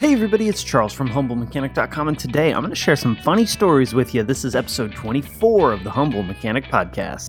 Hey everybody, it's Charles from HumbleMechanic.com, and today I'm going to share some funny stories with you. This is episode 24 of the Humble Mechanic Podcast.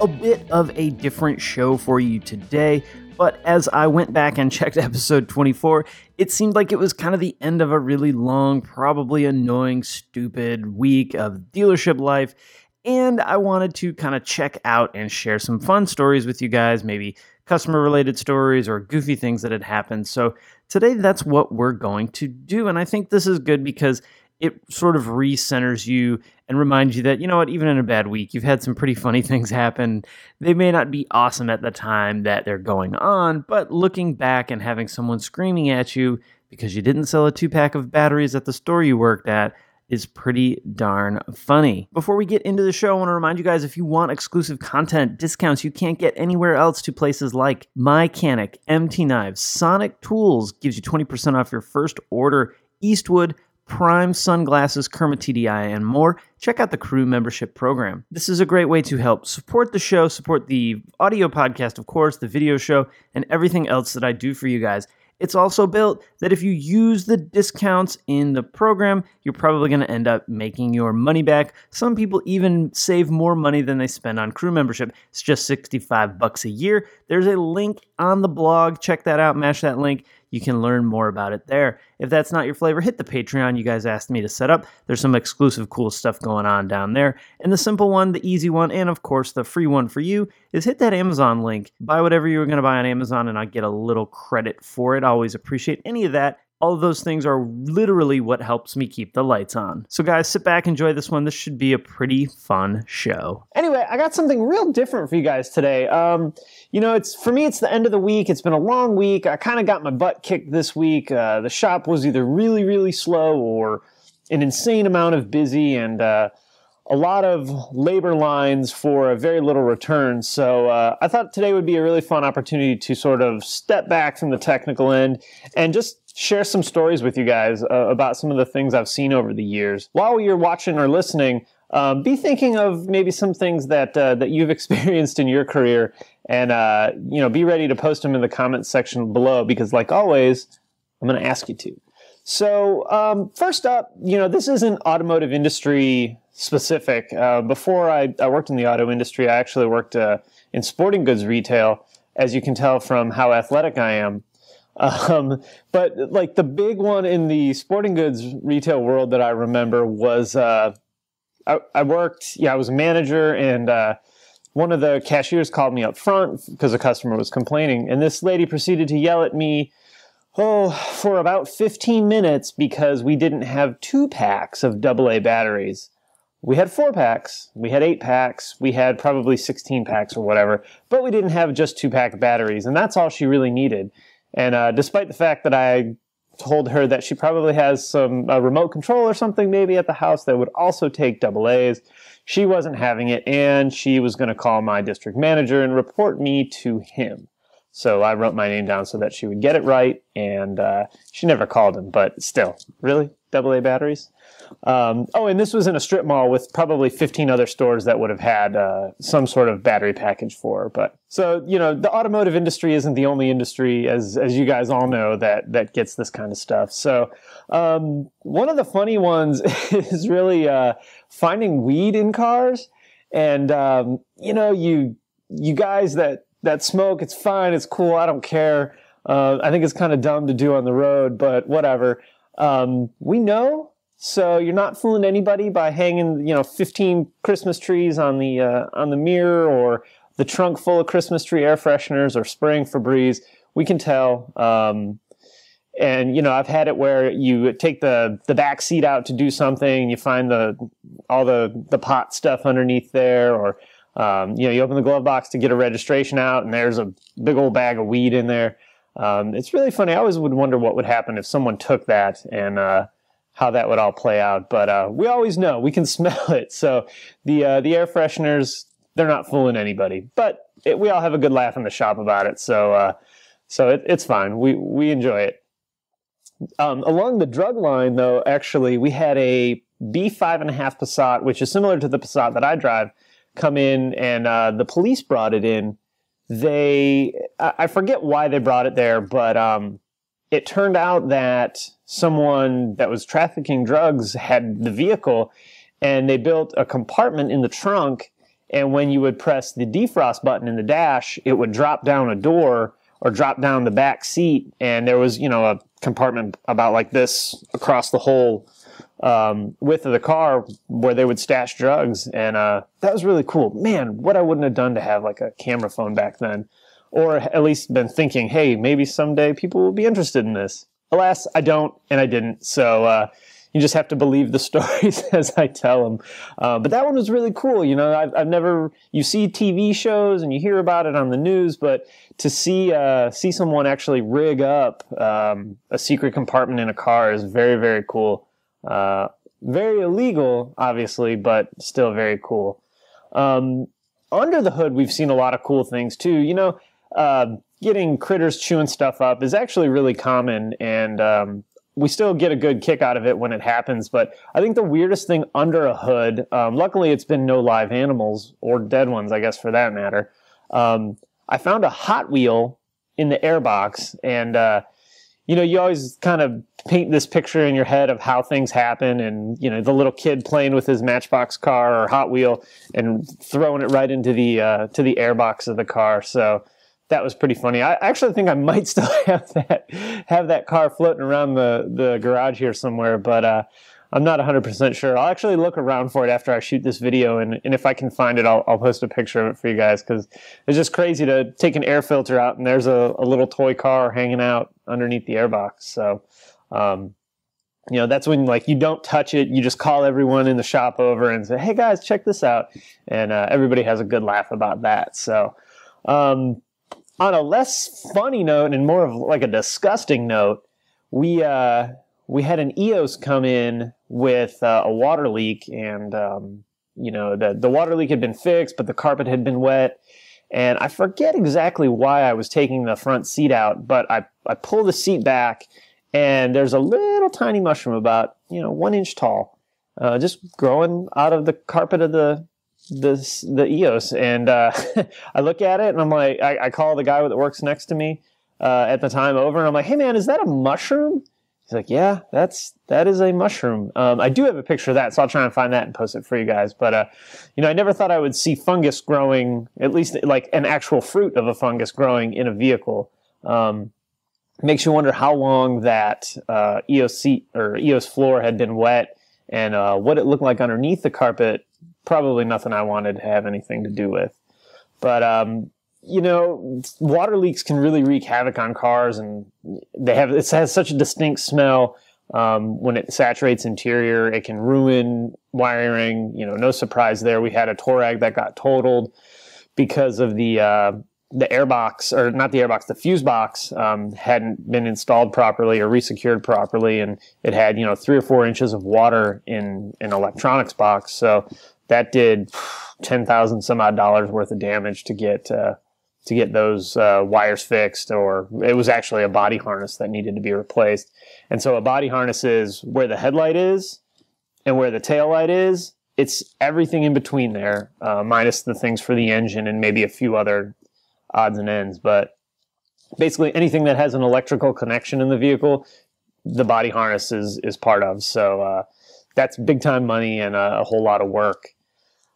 A bit of a different show for you today, but as I went back and checked episode 24, it seemed like it was kind of the end of a really long, probably annoying, stupid week of dealership life and I wanted to kind of check out and share some fun stories with you guys, maybe customer related stories or goofy things that had happened. So today, that's what we're going to do. And I think this is good because it sort of recenters you and reminds you that, you know what, even in a bad week, you've had some pretty funny things happen. They may not be awesome at the time that they're going on, but looking back and having someone screaming at you because you didn't sell a two pack of batteries at the store you worked at is pretty darn funny. Before we get into the show, I want to remind you guys if you want exclusive content, discounts you can't get anywhere else to places like MyCanic, MT Knives, Sonic Tools gives you 20% off your first order, Eastwood, Prime Sunglasses, Kerma TDI, and more, check out the crew membership program. This is a great way to help support the show, support the audio podcast, of course, the video show, and everything else that I do for you guys. It's also built that if you use the discounts in the program, you're probably going to end up making your money back. Some people even save more money than they spend on crew membership. It's just 65 bucks a year. There's a link on the blog. Check that out, mash that link you can learn more about it there. If that's not your flavor, hit the Patreon you guys asked me to set up. There's some exclusive cool stuff going on down there. And the simple one, the easy one, and of course the free one for you is hit that Amazon link. Buy whatever you were going to buy on Amazon, and I get a little credit for it. I always appreciate any of that. All of those things are literally what helps me keep the lights on. So, guys, sit back, enjoy this one. This should be a pretty fun show. Anyway, I got something real different for you guys today. Um, you know, it's for me, it's the end of the week. It's been a long week. I kind of got my butt kicked this week. Uh, the shop was either really, really slow or an insane amount of busy and uh, a lot of labor lines for a very little return. So uh, I thought today would be a really fun opportunity to sort of step back from the technical end and just share some stories with you guys uh, about some of the things I've seen over the years. While you're watching or listening, um, be thinking of maybe some things that uh, that you've experienced in your career, and uh, you know, be ready to post them in the comments section below because, like always, I'm going to ask you to. So, um, first up, you know, this isn't automotive industry specific. Uh, before I, I, worked in the auto industry, I actually worked uh, in sporting goods retail, as you can tell from how athletic I am. Um, but like the big one in the sporting goods retail world that I remember was uh, I, I, worked, yeah, I was a manager, and uh, one of the cashiers called me up front because a customer was complaining, and this lady proceeded to yell at me. Oh, for about 15 minutes because we didn't have two packs of AA batteries. We had four packs, we had eight packs, we had probably 16 packs or whatever, but we didn't have just two pack batteries, and that's all she really needed. And uh, despite the fact that I told her that she probably has some remote control or something maybe at the house that would also take double A's, she wasn't having it, and she was going to call my district manager and report me to him. So I wrote my name down so that she would get it right, and uh, she never called him. But still, really, double A batteries? Um, oh, and this was in a strip mall with probably 15 other stores that would have had uh, some sort of battery package for. But so you know, the automotive industry isn't the only industry, as as you guys all know, that that gets this kind of stuff. So um, one of the funny ones is really uh, finding weed in cars, and um, you know, you you guys that that smoke, it's fine, it's cool, I don't care. Uh, I think it's kind of dumb to do on the road, but whatever. Um, we know so you're not fooling anybody by hanging, you know, 15 Christmas trees on the uh, on the mirror or the trunk full of Christmas tree air fresheners or spraying Febreze. We can tell. Um, and you know, I've had it where you take the the back seat out to do something, you find the all the the pot stuff underneath there, or um, you know, you open the glove box to get a registration out, and there's a big old bag of weed in there. Um, it's really funny. I always would wonder what would happen if someone took that and uh, how that would all play out. But uh, we always know we can smell it. So the uh, the air fresheners they're not fooling anybody. But it, we all have a good laugh in the shop about it. So uh, so it, it's fine. We we enjoy it. Um, along the drug line, though, actually, we had a B5 and a half Passat, which is similar to the Passat that I drive, come in, and uh, the police brought it in they I forget why they brought it there, but um, it turned out that someone that was trafficking drugs had the vehicle, and they built a compartment in the trunk. And when you would press the defrost button in the dash, it would drop down a door or drop down the back seat, and there was you know a compartment about like this across the whole um, width of the car where they would stash drugs, and uh, that was really cool. Man, what I wouldn't have done to have like a camera phone back then, or at least been thinking, hey, maybe someday people will be interested in this. Alas, I don't, and I didn't. So uh, you just have to believe the stories as I tell them. Uh, but that one was really cool. You know, I've, I've, never you see TV shows and you hear about it on the news, but to see uh, see someone actually rig up um, a secret compartment in a car is very very cool. Uh, very illegal, obviously, but still very cool. Um, under the hood, we've seen a lot of cool things too. You know, uh, getting critters chewing stuff up is actually really common, and um, we still get a good kick out of it when it happens. But I think the weirdest thing under a hood, um, luckily it's been no live animals or dead ones, I guess for that matter. Um, I found a Hot Wheel in the airbox, and uh, you know, you always kind of paint this picture in your head of how things happen, and you know, the little kid playing with his Matchbox car or Hot Wheel and throwing it right into the uh, to the airbox of the car. So that was pretty funny. I actually think I might still have that have that car floating around the the garage here somewhere, but uh, I'm not 100% sure. I'll actually look around for it after I shoot this video, and, and if I can find it, I'll, I'll post a picture of it for you guys because it's just crazy to take an air filter out and there's a, a little toy car hanging out underneath the airbox. So, um, you know, that's when like you don't touch it. You just call everyone in the shop over and say, "Hey guys, check this out," and uh, everybody has a good laugh about that. So. Um, on a less funny note and more of like a disgusting note, we uh, we had an EOS come in with uh, a water leak, and um, you know the the water leak had been fixed, but the carpet had been wet. And I forget exactly why I was taking the front seat out, but I, I pull the seat back, and there's a little tiny mushroom about you know one inch tall, uh, just growing out of the carpet of the the the EOS, and uh, I look at it and I'm like, I, I call the guy that works next to me uh, at the time over, and I'm like, hey man, is that a mushroom? He's like, yeah, that's that is a mushroom. Um, I do have a picture of that, so I'll try and find that and post it for you guys. But uh, you know, I never thought I would see fungus growing, at least like an actual fruit of a fungus growing in a vehicle. Um, makes you wonder how long that uh, EOS or EOS floor had been wet and uh, what it looked like underneath the carpet probably nothing I wanted to have anything to do with. But um, you know, water leaks can really wreak havoc on cars, and they have it has such a distinct smell. Um, when it saturates interior, it can ruin wiring. You know, no surprise there. We had a Touareg that got totaled because of the uh, the airbox, or not the airbox, the fuse box um, hadn't been installed properly or resecured properly, and it had you know three or four inches of water in an electronics box. So that did ten thousand some odd dollars worth of damage to get uh, to get those uh, wires fixed, or it was actually a body harness that needed to be replaced. And so a body harness is where the headlight is and where the tail light is. It's everything in between there, uh, minus the things for the engine and maybe a few other odds and ends. But basically, anything that has an electrical connection in the vehicle, the body harness is is part of. So uh, that's big time money and a, a whole lot of work.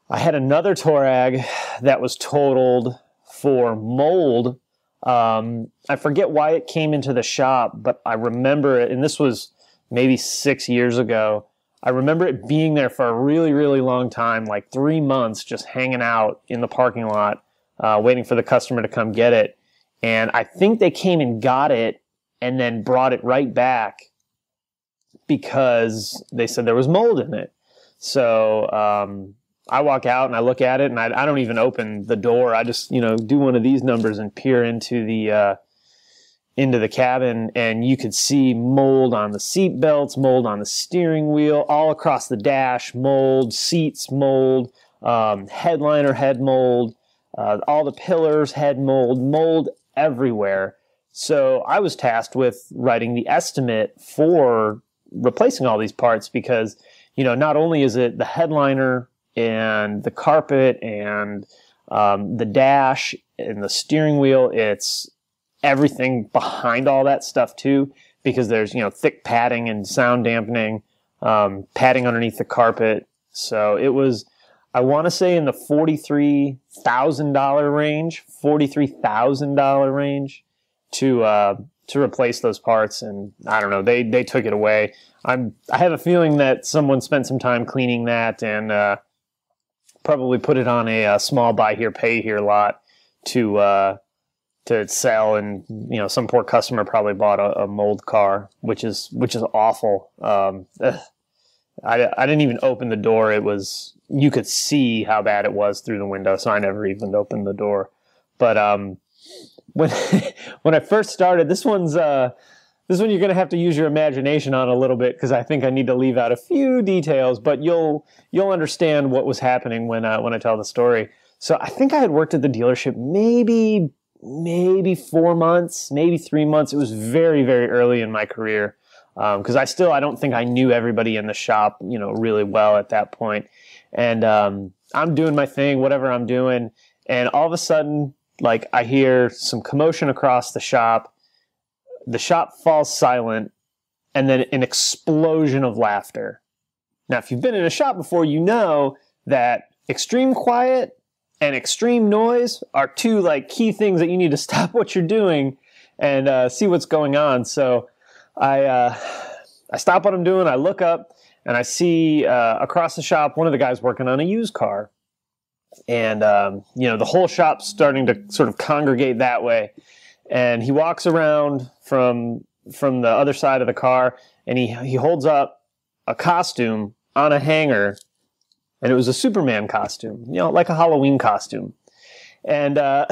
I had another Touareg that was totaled for mold. Um, I forget why it came into the shop, but I remember it, and this was maybe six years ago. I remember it being there for a really, really long time, like three months, just hanging out in the parking lot, uh, waiting for the customer to come get it. And I think they came and got it and then brought it right back because they said there was mold in it. So um, I walk out and I look at it and I, I, don't even open the door. I just, you know, do one of these numbers and peer into the, uh, into the cabin and you could see mold on the seat belts, mold on the steering wheel, all across the dash, mold, seats, mold, um, headliner head mold, uh, all the pillars head mold, mold everywhere. So I was tasked with writing the estimate for replacing all these parts because, you know, not only is it the headliner and the carpet and um, the dash and the steering wheel. It's everything behind all that stuff too, because there's you know thick padding and sound dampening, um, padding underneath the carpet. So it was, I want to say in the forty three thousand dollar range, forty three thousand dollar range to uh, to replace those parts. And I don't know, they they took it away. I'm I have a feeling that someone spent some time cleaning that and uh, probably put it on a, a, small buy here pay here lot to uh, to sell. And you know, some poor customer probably bought a, a mold car, which is which is awful. Um, I, I didn't even open the door. It was you could see how bad it was through the window, so I never even opened the door. But um, when when I first started, this one's uh, this one you're going to have to use your imagination on a little bit because I think I need to leave out a few details, but you'll you'll understand what was happening when uh, when I tell the story. So I think I had worked at the dealership maybe maybe four months, maybe three months. It was very very early in my career because um, I still I don't think I knew everybody in the shop you know really well at that point. and um, I'm doing my thing, whatever I'm doing, and all of a sudden like I hear some commotion across the shop. The shop falls silent, and then an explosion of laughter. Now, if you've been in a shop before, you know that extreme quiet and extreme noise are two like key things that you need to stop what you're doing and uh, see what's going on. So I uh, I stop what I'm doing. I look up and I see uh, across the shop one of the guys working on a used car and um, you know the whole shop's starting to sort of congregate that way. And he walks around from from the other side of the car, and he he holds up a costume on a hanger, and it was a Superman costume, you know, like a Halloween costume. And uh,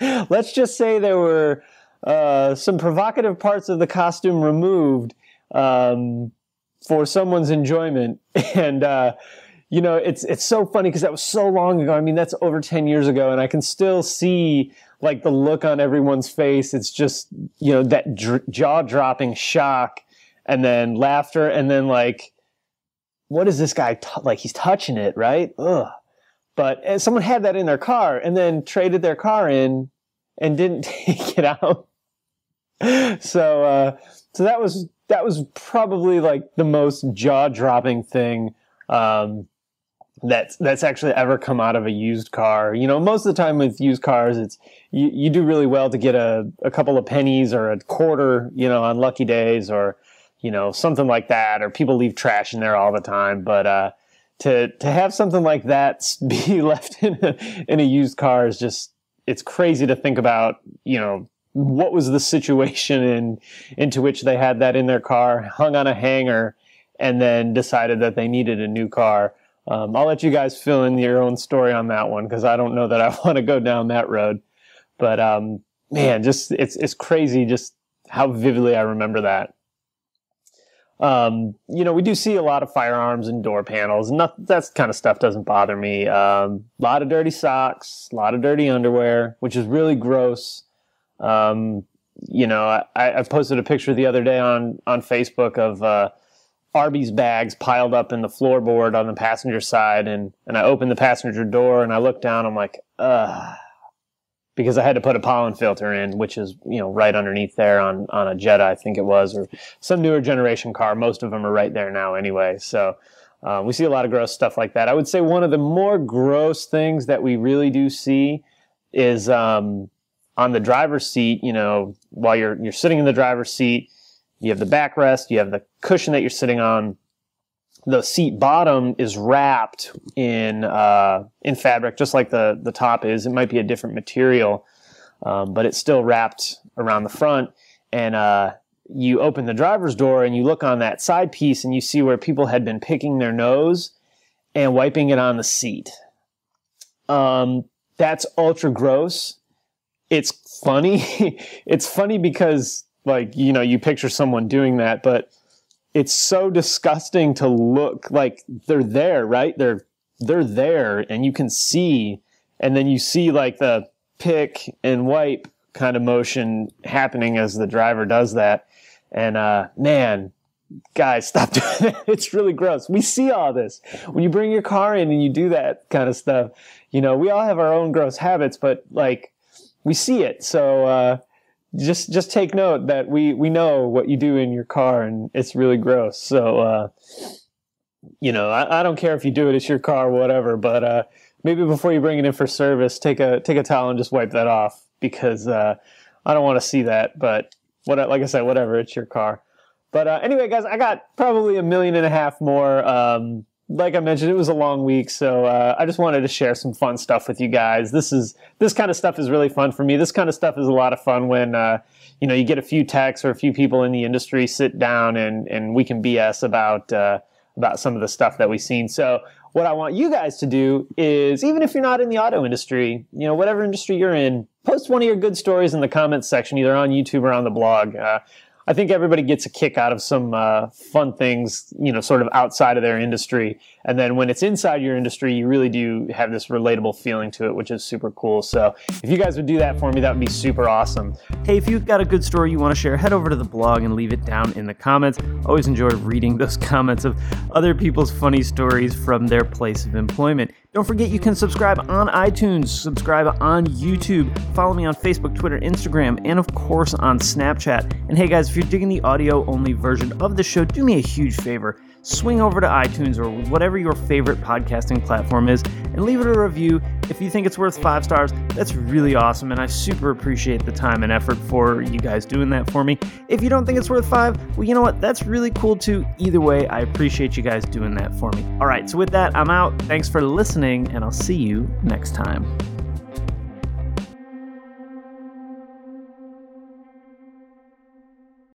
let's just say there were uh, some provocative parts of the costume removed um, for someone's enjoyment, and uh, you know, it's it's so funny because that was so long ago. I mean, that's over ten years ago, and I can still see like the look on everyone's face. It's just you know that dr- jaw dropping shock, and then laughter, and then like, what is this guy t- like? He's touching it, right? Ugh. But someone had that in their car, and then traded their car in, and didn't take it out. so uh, so that was that was probably like the most jaw dropping thing. Um, that's that's actually ever come out of a used car. You know, most of the time with used cars, it's you, you do really well to get a, a couple of pennies or a quarter, you know, on lucky days or you know something like that. Or people leave trash in there all the time. But uh, to to have something like that be left in a, in a used car is just it's crazy to think about. You know, what was the situation in into which they had that in their car, hung on a hanger, and then decided that they needed a new car um, I'll let you guys fill in your own story on that one because I don't know that I want to go down that road. But um, man, just it's it's crazy just how vividly I remember that. Um, you know, we do see a lot of firearms and door panels. and that kind of stuff doesn't bother me. Um, a lot of dirty socks, a lot of dirty underwear, which is really gross. Um, you know, I, I posted a picture the other day on on Facebook of uh, Arby's bags piled up in the floorboard on the passenger side, and and I opened the passenger door and I looked down. I'm like, ugh, because I had to put a pollen filter in, which is you know right underneath there on on a Jetta, I think it was, or some newer generation car. Most of them are right there now anyway. So. Uh, we see a lot of gross stuff like that. I would say one of the more gross things that we really do see is um, on the driver's seat. You know, while you're you're sitting in the driver's seat, you have the backrest, you have the cushion that you're sitting on. The seat bottom is wrapped in uh, in fabric, just like the the top is. It might be a different material, um, but it's still wrapped around the front. And uh, you open the driver's door and you look on that side piece and you see where people had been picking their nose and wiping it on the seat. Um, that's ultra gross. It's funny. it's funny because like you know you picture someone doing that but it's so disgusting to look like they're there right they're they're there and you can see and then you see like the pick and wipe kind of motion happening as the driver does that and uh man guys, stop doing it. It's really gross. We see all this. When you bring your car in and you do that kind of stuff, you know, we all have our own gross habits, but like we see it. So, uh, just, just take note that we, we know what you do in your car and it's really gross. So, uh, you know, I, I don't care if you do it, it's your car, whatever, but, uh, maybe before you bring it in for service, take a, take a towel and just wipe that off because, uh, I don't want to see that, but what, like I said, whatever, it's your car. But uh, anyway, guys, I got probably a million and a half more. Um, like I mentioned, it was a long week, so uh, I just wanted to share some fun stuff with you guys. This is this kind of stuff is really fun for me. This kind of stuff is a lot of fun when uh, you know you get a few techs or a few people in the industry sit down and and we can BS about uh, about some of the stuff that we've seen. So what I want you guys to do is, even if you're not in the auto industry, you know whatever industry you're in, post one of your good stories in the comments section, either on YouTube or on the blog. I think everybody gets a kick out of some uh, fun things, you know, sort of outside of their industry. And then when it's inside your industry, you really do have this relatable feeling to it, which is super cool. So if you guys would do that for me, that would be super awesome. Hey, if you've got a good story you want to share, head over to the blog and leave it down in the comments. Always enjoy reading those comments of other people's funny stories from their place of employment. Don't forget you can subscribe on iTunes, subscribe on YouTube, follow me on Facebook, Twitter, Instagram, and of course on Snapchat. And hey guys, if you're digging the audio only version of the show, do me a huge favor swing over to iTunes or whatever your favorite podcasting platform is and leave it a review. If you think it's worth five stars, that's really awesome, and I super appreciate the time and effort for you guys doing that for me. If you don't think it's worth five, well, you know what? That's really cool too. Either way, I appreciate you guys doing that for me. All right, so with that, I'm out. Thanks for listening, and I'll see you next time.